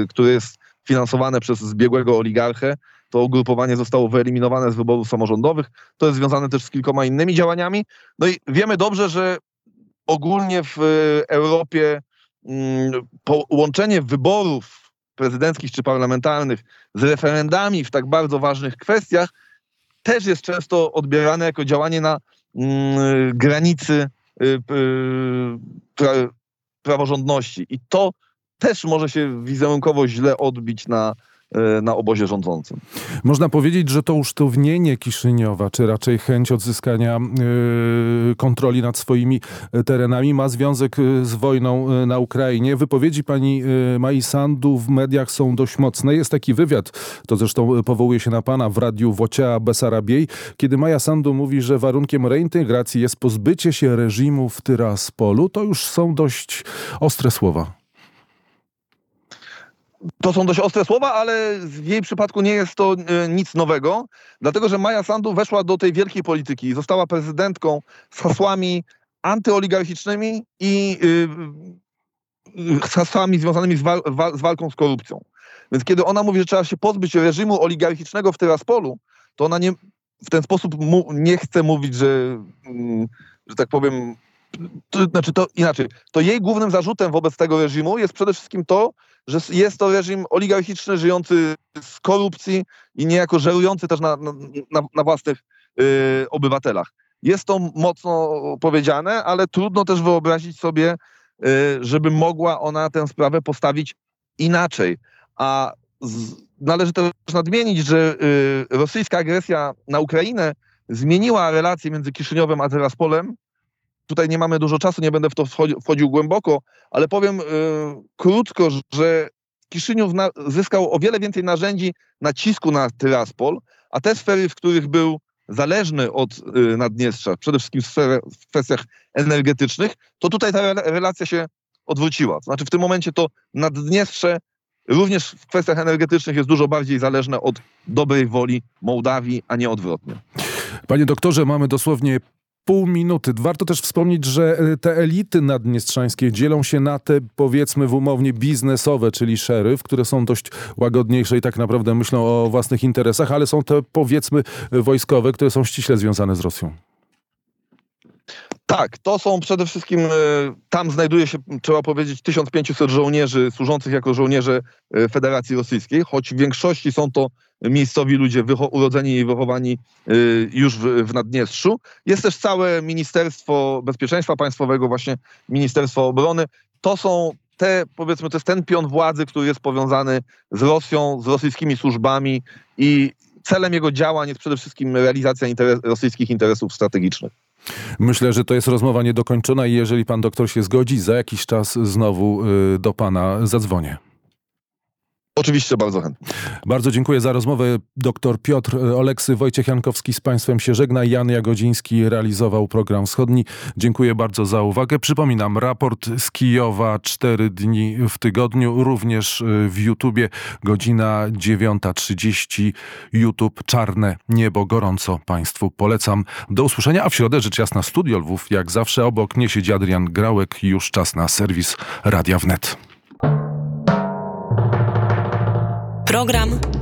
które jest finansowane przez zbiegłego oligarchę, to ugrupowanie zostało wyeliminowane z wyborów samorządowych. To jest związane też z kilkoma innymi działaniami. No i wiemy dobrze, że ogólnie w e, Europie mm, połączenie wyborów prezydenckich czy parlamentarnych z referendami w tak bardzo ważnych kwestiach, też jest często odbierane jako działanie na mm, granicy y, pra, praworządności. I to też może się wizerunkowo źle odbić na, na obozie rządzącym. Można powiedzieć, że to usztywnienie Kiszyniowa, czy raczej chęć odzyskania y, kontroli nad swoimi y, terenami ma związek z wojną na Ukrainie. Wypowiedzi pani Mai Sandu w mediach są dość mocne. Jest taki wywiad, to zresztą powołuje się na pana w radiu Wociea Besarabiej, kiedy Maja Sandu mówi, że warunkiem reintegracji jest pozbycie się reżimu w Tyraspolu. To już są dość ostre słowa. To są dość ostre słowa, ale w jej przypadku nie jest to e, nic nowego, dlatego że Maja Sandu weszła do tej wielkiej polityki i została prezydentką z hasłami antyoligarchicznymi i y, y, hasłami związanymi z, wa, z walką z korupcją. Więc kiedy ona mówi, że trzeba się pozbyć reżimu oligarchicznego w Tyraspolu, to ona nie, w ten sposób mu, nie chce mówić, że, mm, że tak powiem, to, znaczy to inaczej. To jej głównym zarzutem wobec tego reżimu jest przede wszystkim to, że jest to reżim oligarchiczny, żyjący z korupcji i niejako żerujący też na, na, na własnych y, obywatelach. Jest to mocno powiedziane, ale trudno też wyobrazić sobie, y, żeby mogła ona tę sprawę postawić inaczej. A z, należy też nadmienić, że y, rosyjska agresja na Ukrainę zmieniła relacje między Kiszyniowem a Teraspolem. Tutaj nie mamy dużo czasu, nie będę w to wchodził, głęboko, ale powiem y, krótko, że Kiszyniów na, zyskał o wiele więcej narzędzi nacisku na Tyraspol, a te sfery, w których był zależny od y, Naddniestrza, przede wszystkim w, sfer, w kwestiach energetycznych, to tutaj ta re, relacja się odwróciła. Znaczy w tym momencie to Naddniestrze również w kwestiach energetycznych jest dużo bardziej zależne od dobrej woli Mołdawii, a nie odwrotnie. Panie doktorze, mamy dosłownie pół minuty. Warto też wspomnieć, że e, te elity naddniestrzańskie dzielą się na te, powiedzmy w umownie, biznesowe, czyli szeryf, które są dość łagodniejsze i tak naprawdę myślą o własnych interesach, ale są te, powiedzmy, wojskowe, które są ściśle związane z Rosją. Tak, to są przede wszystkim, e, tam znajduje się, trzeba powiedzieć, 1500 żołnierzy służących jako żołnierze e, Federacji Rosyjskiej, choć w większości są to miejscowi ludzie urodzeni i wychowani e, już w, Naddniestrzu. Jest też całe Ministerstwo Bezpieczeństwa Państwowego, właśnie Ministerstwo Obrony. To są te, powiedzmy, to jest ten pion władzy, który jest powiązany z Rosją, z rosyjskimi służbami i celem jego działań jest przede wszystkim realizacja interes rosyjskich interesów strategicznych. Myślę, że to jest rozmowa niedokończona i jeżeli pan doktor się zgodzi, za jakiś czas znowu y, do pana zadzwonię. Oczywiście bardzo chętnie. Bardzo dziękuję za rozmowę. Doktor Piotr Oleksy, Wojciech Jankowski z Państwem się żegna. Jan Jagodziński realizował program wschodni. Dziękuję bardzo za uwagę. Przypominam, raport z Kijowa cztery dni w tygodniu, również w YouTubie, godzina 9.30. YouTube Czarne Niebo. Gorąco Państwu polecam. Do usłyszenia, a w środę rzecz jasna Studio Lwów. Jak zawsze obok mnie siedzi Adrian Grałek. Już czas na serwis Radia Wnet. Program